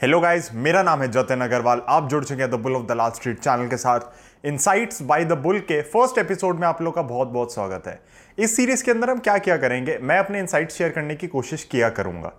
Hello guys मेरा नाम है जतिन अग्रवाल। आप जुड़ चुके हैं the bull of the Lal street channel के साथ। इनसाइट्स बाय द बुल के फ़र्स्ट एपिसोड में आप लोग का बहुत बहुत स्वागत है। इस सीरीज़ के अंदर हम क्या क्या करेंगे? मैं अपने इनसाइट्स शेयर करने की कोशिश किया करूँगा।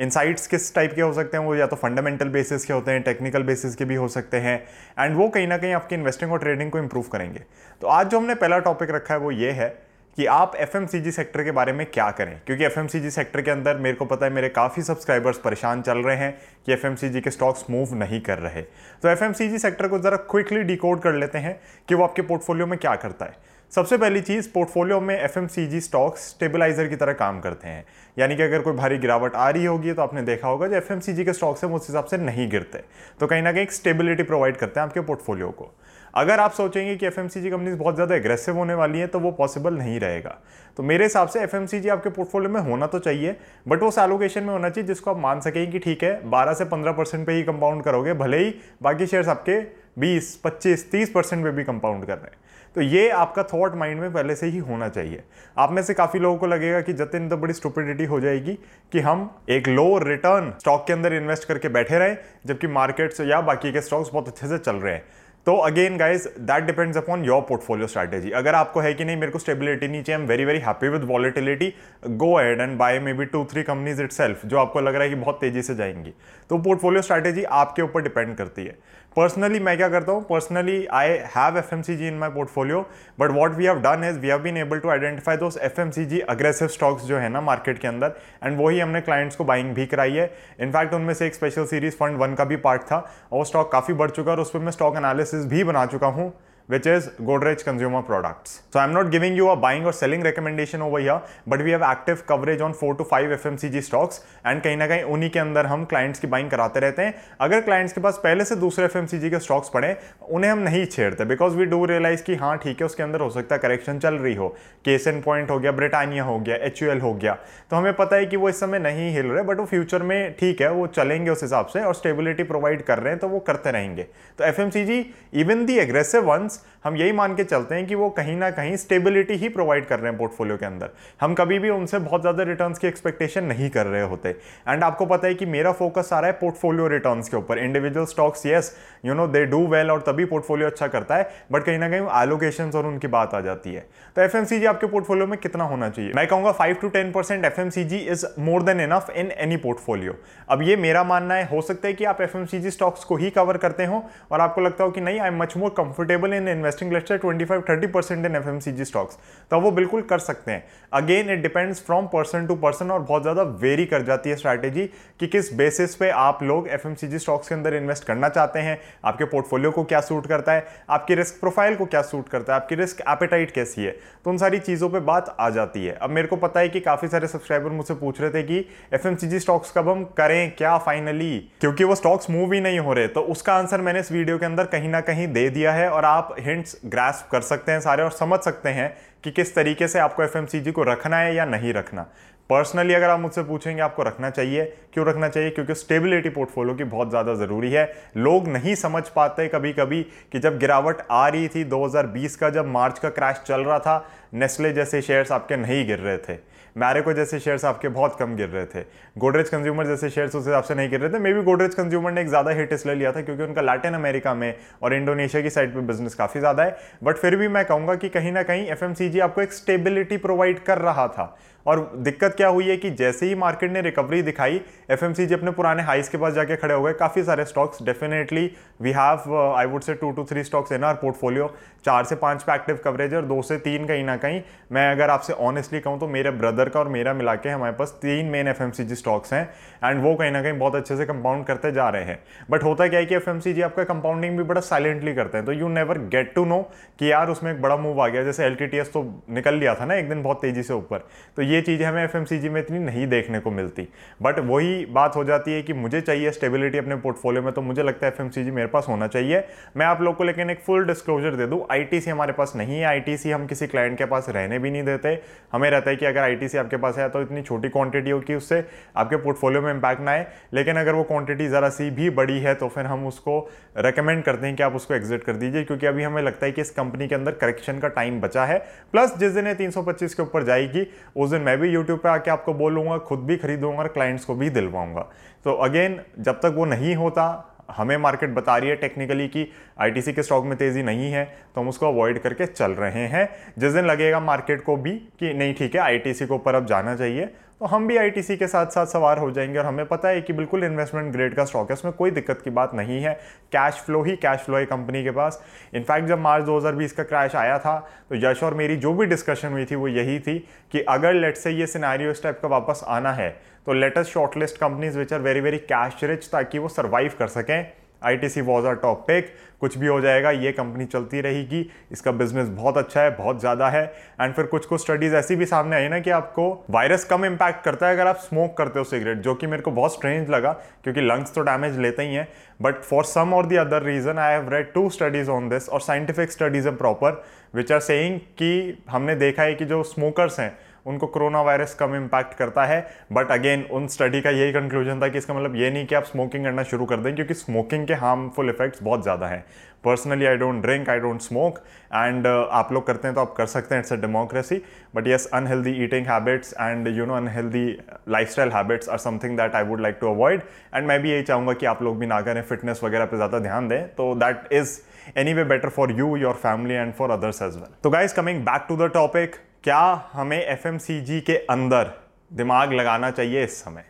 इनसाइट्स किस टाइप के हो सकते हैं? वो या तो फंडामेंटल बेसिस के होते हैं टेक्निकल बेसिस के भी हो सकते हैं। एंड वो कहीं ना कहीं आपकी इन्वेस्टिंग और ट्रेडिंग को इम्प्रूव करेंगे। तो आज जो हमने पहला टॉपिक रखा है, वो ये है कि आप एफएमसीजी सेक्टर के बारे में क्या करें? क्योंकि एफएमसीजी सेक्टर के अंदर मेरे को पता है मेरे काफ़ी सब्सक्राइबर्स परेशान चल रहे हैं कि एफएमसीजी के स्टॉक्स मूव नहीं कर रहे। तो एफएमसीजी सेक्टर को ज़रा क्विकली डिकोड कर लेते हैं कि वो आपके पोर्टफोलियो में क्या करता है। सबसे पहली चीज़ पोर्टफोलियो में एफएमसीजी स्टॉक्स स्टेबलाइजर की तरह काम करते हैं। यानी कि अगर कोई भारी गिरावट आ रही होगी तो आपने देखा होगा जो एफएमसीजी के स्टॉक्स हैं उस हिसाब से नहीं गिरते। तो कहीं ना कहीं एक स्टेबिलिटी प्रोवाइड करते हैं आपके पोर्टफोलियो को। अगर आप सोचेंगे कि एफ़ कंपनीज़ बहुत ज़्यादा एग्रेसिव होने वाली हैं तो वो पॉसिबल नहीं रहेगा। तो मेरे हिसाब से एफएमसीजी आपके पोर्टफोलियो में होना तो चाहिए बट वो एलोकेशन में होना चाहिए जिसको आप मान सकें कि ठीक है, बारह से पंद्रह परसेंट पे ही कंपाउंड करोगे, भले ही बाकी शेयर्स आपके बीस, पच्चीस, तीस परसेंट पे भी कंपाउंड कर रहे हैं। तो ये आपका थॉट माइंड में पहले से ही होना चाहिए। आप में से काफ़ी लोगों को लगेगा कि जतिन तो बड़ी स्टूपिडिटी हो जाएगी कि हम एक लो रिटर्न स्टॉक के अंदर इन्वेस्ट करके बैठे रहें, जबकि मार्केट्स या बाकी के स्टॉक्स बहुत अच्छे से चल रहे हैं। तो again guys that depends upon your portfolio strategy अगर आपको है कि नहीं, मेरे को स्टेबिलिटी नहीं चाहिए am very very happy with volatility go ahead and buy maybe two three companies it जो आपको लग रहा है कि बहुत तेज़ी से जाएँगी। तो पोर्टफोलियो स्ट्रैटेजी आपके ऊपर डिपेंड करती है। पर्सनली मैं क्या करता हूँ? Personally I have F M C G in my portfolio but what we have done is we have been able to identify those F M C G aggressive stocks जो है ना market के अंदर and वही हमने clients को buying भी कराई है। इनफैक्ट उनमें से एक स्पेशल सीरीज़ फंड वन का भी पार्ट था, और स्टॉक काफ़ी बढ़ चुका है, और उस पर मैं स्टॉक एनालिसिस भी बना चुका हूँ। Which is Godrej Consumer Products. So I'm not giving you a buying or selling recommendation over here, but we have active coverage on four to five FMCG stocks and कहीं ना कहीं उन्हीं के अंदर हम क्लाइंट्स की बाइंग कराते रहते हैं। अगर क्लाइंट्स के पास पहले से दूसरे FMCG के स्टॉक्स पड़े उन्हें हम नहीं छेड़ते बिकॉज़ वी डू रियलाइज़ कि हाँ ठीक है उसके अंदर हो सकता है करेक्शन चल रही हो। केस एन पॉइंट हो गया ब्रिटानिया हो गया एच हो गया। तो हमें पता है कि वो इस समय नहीं हिल रहे बट वो फ्यूचर में ठीक है वो चलेंगे उस हिसाब से और स्टेबिलिटी प्रोवाइड कर रहे हैं तो वो करते रहेंगे। तो if even the aggressive ones हम यही मान के चलते हैं कि वो कहीं ना कहीं स्टेबिलिटी ही प्रोवाइड कर रहे हैं पोर्टफोलियो के अंदर। हम कभी भी उनसे बहुत ज़्यादा रिटर्न्स की एक्सपेक्टेशन नहीं कर रहे होते। एंड आपको पता है कि मेरा फोकस आ रहा है पोर्टफोलियो रिटर्न्स के ऊपर। Individual stocks yes you know they do well और तभी पोर्टफोलियो अच्छा करता है बट कहीं ना कहीं एलोकेशन और उनकी बात आ जाती है। तो एफ़ आपके पोर्टफोलियो में कितना होना चाहिए? मैं कहूँगा five to ten percent F is more than enough in any portfolio अब ये मेरा मानना है, हो सकता है कि आप एफ़ स्टॉक्स को ही कवर करते हो और आपको लगता हो कि नहीं I am much more comfortable in investing let's say 25 30 percent in FMCG stocks तो वो बिल्कुल कर सकते हैं। Again it depends from person to person और बहुत ज़्यादा वेरी कर जाती है स्ट्रैटेजी कि किस बेसिस पे आप लोग एफएमसीजी स्टॉक्स के अंदर इन्वेस्ट करना चाहते हैं, आपके पोर्टफोलियो को क्या सूट करता है, आपकी रिस्क प्रोफ़ाइल को क्या सूट करता है, आपकी रिस्क एपेटाइट कैसी है। तो उन सारी चीज़ों पर बात आ जाती है। अब मेरे को पता है कि काफ़ी सारे सब्सक्राइबर मुझसे पूछ रहे थे कि एफ़ स्टॉक्स कब हम करें, क्या फाइनली क्योंकि वो स्टॉक्स मूव ही नहीं हो रहे। तो उसका आंसर मैंने इस वीडियो के अंदर कहीं ना कहीं दे दिया है और आप हिंट्स ग्रास्प कर सकते हैं सारे और समझ सकते हैं कि किस तरीके से आपको एफएमसीजी को रखना है या नहीं रखना। पर्सनली अगर आप मुझसे पूछेंगे, आपको रखना चाहिए। क्यों रखना चाहिए? क्योंकि स्टेबिलिटी पोर्टफोलियो की बहुत ज़्यादा ज़रूरी है। लोग नहीं समझ पाते कभी कभी कि जब गिरावट आ रही थी 2020 का, जब मार्च का क्रैश चल रहा था नेस्ले जैसे शेयर्स आपके नहीं गिर रहे थे। मैरिको जैसे शेयर्स आपके बहुत कम गिर रहे थे। गोडरेज कंज्यूमर जैसे शेयर्स उस हिसाब से नहीं गिर रहे थे। मे बी गोडरेज कंज्यूमर ने एक ज़्यादा हिट इसलिए लिया था क्योंकि उनका लैटिन अमेरिका में और इंडोनेशिया की साइड पर बिज़नेस काफ़ी ज़्यादा है। बट फिर भी मैं कहूँगा कि कहीं ना कहीं एफएमसीजी आपको एक स्टेबिलिटी प्रोवाइड कर रहा था। और दिक्कत क्या हुई है कि जैसे ही मार्केट ने रिकवरी दिखाई एफएमसीजी अपने पुराने हाइस के पास जाके खड़े हो गए। काफ़ी सारे stocks definitely we have I would say two two three stocks in our portfolio चार से पाँच पे एक्टिव कवरेज और दो से तीन कहीं ना कहीं, मैं अगर आपसे ऑनेस्टली कहूँ तो मेरे ब्रदर का और मेरा मिला के हमारे पास तीन मेन एफएमसीजी स्टॉक्स हैं एंड वो कहीं ना कहीं बहुत अच्छे से कंपाउंड करते जा रहे हैं। बट होता क्या है कि एफएमसीजी आपका कंपाउंडिंग भी बड़ा साइलेंटली करते हैं तो you never get to know कि यार उसमें एक बड़ा मूव आ गया। जैसे एल तो निकल लिया था ना एक दिन बहुत तेज़ी से ऊपर तो ये चीज़ें हमें एफ़ में इतनी नहीं देखने को मिलती। बट वही बात हो जाती है कि मुझे चाहिए स्टेबिलिटी अपने पोर्टफोलियो में तो मुझे लगता है एफ़ मेरे पास होना चाहिए। मैं आप लोग को लेकिन एक फुल डिस्क्लोजर दे दूँ आई हमारे पास नहीं है। आईटीसी हम किसी क्लाइंट के पास रहने भी नहीं देते। हमें रहता है कि अगर आई आपके पास है तो इतनी छोटी क्वांटिटी हो कि उससे आपके पोर्टफोलियो में इंपैक्ट ना आए। लेकिन अगर वो क्वांटिटी ज़रा सी भी बड़ी है तो फिर हम उसको रिकमेंड करते हैं कि आप उसको एग्जिट कर दीजिए, क्योंकि अभी हमें लगता है कि इस कंपनी के अंदर करेक्शन का टाइम बचा है। प्लस जिस दिन ये 325 के ऊपर जाएगी, उस दिन मैं भी यूट्यूब पर आके आपको बोलूँगा, खुद भी खरीदूँगा और क्लाइंट्स को भी दिलवाऊँगा। तो अगेन जब तक वो नहीं होता हमें मार्केट बता रही है टेक्निकली कि आईटीसी के स्टॉक में तेज़ी नहीं है तो हम उसको अवॉइड करके चल रहे हैं। जिस दिन लगेगा मार्केट को भी कि नहीं, ठीक है आईटीसी के ऊपर अब जाना चाहिए तो हम भी आईटीसी के साथ साथ सवार हो जाएँगे और हमें पता है कि बिल्कुल इन्वेस्टमेंट ग्रेड का स्टॉक है, उसमें कोई दिक्कत की बात नहीं है। कैश फ्लो ही कैश फ्लो है कंपनी के पास। इनफैक्ट जब मार्च 2020 का क्रैश आया था तो यश और मेरी जो भी डिस्कशन हुई थी, वो यही थी कि अगर लेट से ये सिनारियो इस टाइप का वापस आना है तो latest shortlist companies which are very very cash rich ताकि वो सर्वाइव कर सकें। I T C was a top pick कुछ भी हो जाएगा, ये कंपनी चलती रहेगी। इसका बिज़नेस बहुत अच्छा है, बहुत ज़्यादा है। एंड फिर कुछ कुछ स्टडीज़ ऐसी भी सामने आई ना कि आपको वायरस कम इम्पैक्ट करता है अगर आप स्मोक करते हो सिगरेट जो कि मेरे को बहुत स्ट्रेंज लगा, क्योंकि लंग्स तो डैमेज लेते ही हैं। But for some or the other reason I have read two studies on this or scientific studies है प्रॉपर विच आर सेइंग कि हमने देखा है कि जो स्मोकर्स हैं उनको कोरोना वायरस कम इम्पैक्ट करता है। बट अगेन उन स्टडी का यही कंक्लूजन था कि इसका मतलब ये नहीं कि आप स्मोकिंग करना शुरू कर दें, क्योंकि स्मोकिंग के हार्मफुल इफेक्ट्स बहुत ज़्यादा हैं। Personally I don't drink I don't smoke and आप लोग करते हैं तो आप कर सकते हैं it's a democracy but yes unhealthy eating habits and you know unhealthy lifestyle habits are something that I would like to avoid and मैं भी यही चाहूँगा कि आप लोग भी ना करें फिटनेस वगैरह पर ज़्यादा ध्यान दें। तो that is anyway better for you your family and for others as well तो guys coming back to the topic क्या हमें एफएमसीजी के अंदर दिमाग लगाना चाहिए इस समय?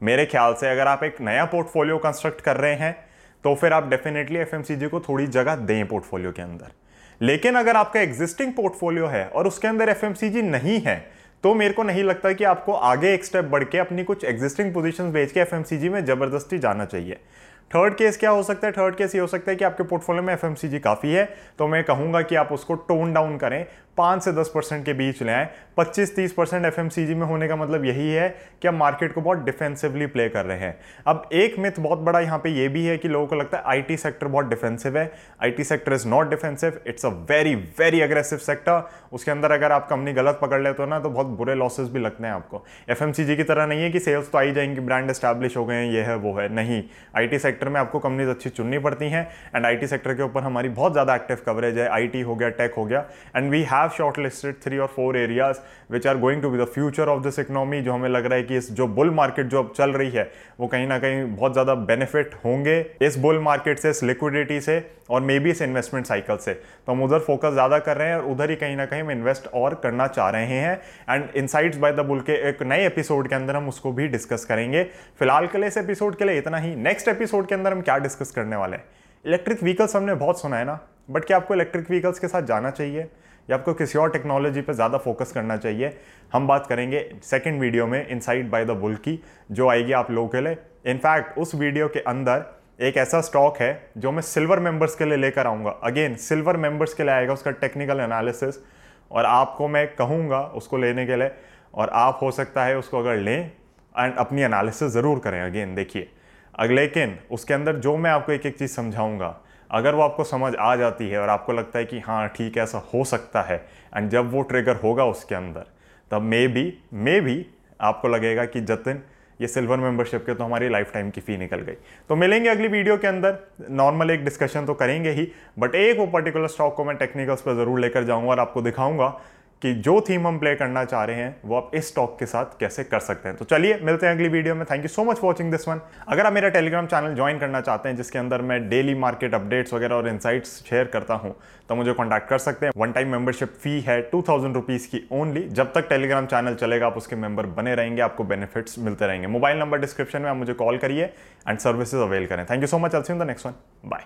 मेरे ख्याल से अगर आप एक नया पोर्टफोलियो कंस्ट्रक्ट कर रहे हैं तो फिर आप डेफिनेटली एफएमसीजी को थोड़ी जगह दें पोर्टफोलियो के अंदर। लेकिन अगर आपका एग्जिस्टिंग पोर्टफोलियो है और उसके अंदर एफएमसीजी नहीं है तो मेरे को नहीं लगता कि आपको आगे एक स्टेप बढ़ के अपनी कुछ एग्जिस्टिंग पोजीशंस बेच के एफएमसीजी में ज़बरदस्ती जाना चाहिए। थर्ड केस क्या हो सकता है? थर्ड केस ये हो सकता है कि आपके पोर्टफोलियो में एफएमसीजी काफ़ी है तो मैं कहूँगा कि आप उसको टोन डाउन करें। पाँच से दस परसेंट के बीच ले आए। पच्चीस तीस परसेंट एफएमसीजी में होने का मतलब यही है कि आप मार्केट को बहुत डिफेंसिवली प्ले कर रहे हैं। अब एक मिथ बहुत बड़ा यहाँ पे ये भी है कि लोगों को लगता है आईटी सेक्टर बहुत डिफेंसिव है। IT sector is not defensive it's a very very aggressive sector उसके अंदर अगर आप कंपनी गलत पकड़ लेते हो ना तो बहुत बुरे लॉसेज भी लगते हैं आपको। एफएमसीजी की तरह नहीं है कि सेल्स तो आई जाएँगी ब्रांड एस्टैब्लिश हो गए हैं, ये है, वो है। नहीं आईटी सेक्टर में आपको कंपनीज़ अच्छी चुननी पड़ती हैं। एंड आईटी सेक्टर के ऊपर हमारी बहुत ज़्यादा एक्टिव कवरेज है। आईटी हो गया टेक हो गया। And we have shortlisted three or four areas which are going to be the future of this economy, जो हमें लग रहा है कि इस जो बुल मार्केट जो अब चल रही है, वो कहीं ना कहीं बहुत ज़्यादा बेनिफिट होंगे इस बुल मार्केट से, इस लिक्विडिटी से और मे बी इस इन्वेस्टमेंट साइकिल से। तो हम उधर फोकस ज़्यादा कर रहे हैं और उधर ही कहीं ना कहीं हम इन्वेस्ट और करना चाह रहे हैं। And insights by the bull के एक नए एपिसोड के अंदर हम उसको भी डिस्कस करेंगे। फ़िलहाल के लिए इस एपिसोड के लिए इतना ही। नेक्स्ट एपिसोड के अंदर हम क्या डिस्कस करने वाले हैं? इलेक्ट्रिक व्हीकल्स हमने बहुत सुना है ना? बट क्या आपको इलेक्ट्रिक व्हीकल्स के साथ जाना चाहिए? या आपको किसी और टेक्नोलॉजी पर ज़्यादा फोकस करना चाहिए। हम बात करेंगे सेकेंड वीडियो में इनसाइड बाय द बुल की, जो आएगी आप लोगों के लिए। इनफैक्ट उस वीडियो के अंदर एक ऐसा स्टॉक है, जो मैं सिल्वर मेंबर्स के लिए लेकर आऊँगा। अगेन सिल्वर मेंबर्स के लिए आएगा उसका टेक्निकल एनालिसिस और आपको मैं कहूँगा उसको लेने के लिए, और आप हो सकता है उसको अगर लें एंड अपनी एनालिसिस ज़रूर करें। अगेन देखिए लेकिन उसके अंदर जो मैं आपको एक एक चीज़ समझाऊँगा अगर वो आपको समझ आ जाती है और आपको लगता है कि हाँ ठीक है, ऐसा हो सकता है एंड जब वो ट्रिगर होगा उसके अंदर, तब मे भी मे भी आपको लगेगा कि जतिन, ये सिल्वर मेंबरशिप के तो हमारी लाइफ टाइम की फ़ी निकल गई। तो मिलेंगे अगली वीडियो के अंदर। नॉर्मल एक डिस्कशन तो करेंगे ही बट एक वो पर्टिकुलर स्टॉक को मैं टेक्निकल्स पर ज़रूर लेकर जाऊँगा और आपको दिखाऊँगा कि जो थीम हम प्ले करना चाह रहे हैं, वो आप इस स्टॉक के साथ कैसे कर सकते हैं। तो चलिए, मिलते हैं अगली वीडियो में। Thank you so much watching this one अगर आप मेरा टेलीग्राम चैनल ज्वाइन करना चाहते हैं, जिसके अंदर मैं डेली मार्केट अपडेट्स वगैरह और इनसाइट्स शेयर करता हूँ तो मुझे कॉन्टैक्ट कर सकते हैं। वन टाइम मेंबरशिप फ़ी है टू थाउज़ेंड रुपीज़ की ओनली जब तक टेलीग्राम चैनल चलेगा, आप उसके मेंबर बने रहेंगे, आपको बेनिफिट्स मिलते रहेंगे। मोबाइल नंबर डिस्क्रिप्शन में आप मुझे कॉल करिए एंड सर्विसेज़ अवेल करें। Thank you so much I'll see the next one bye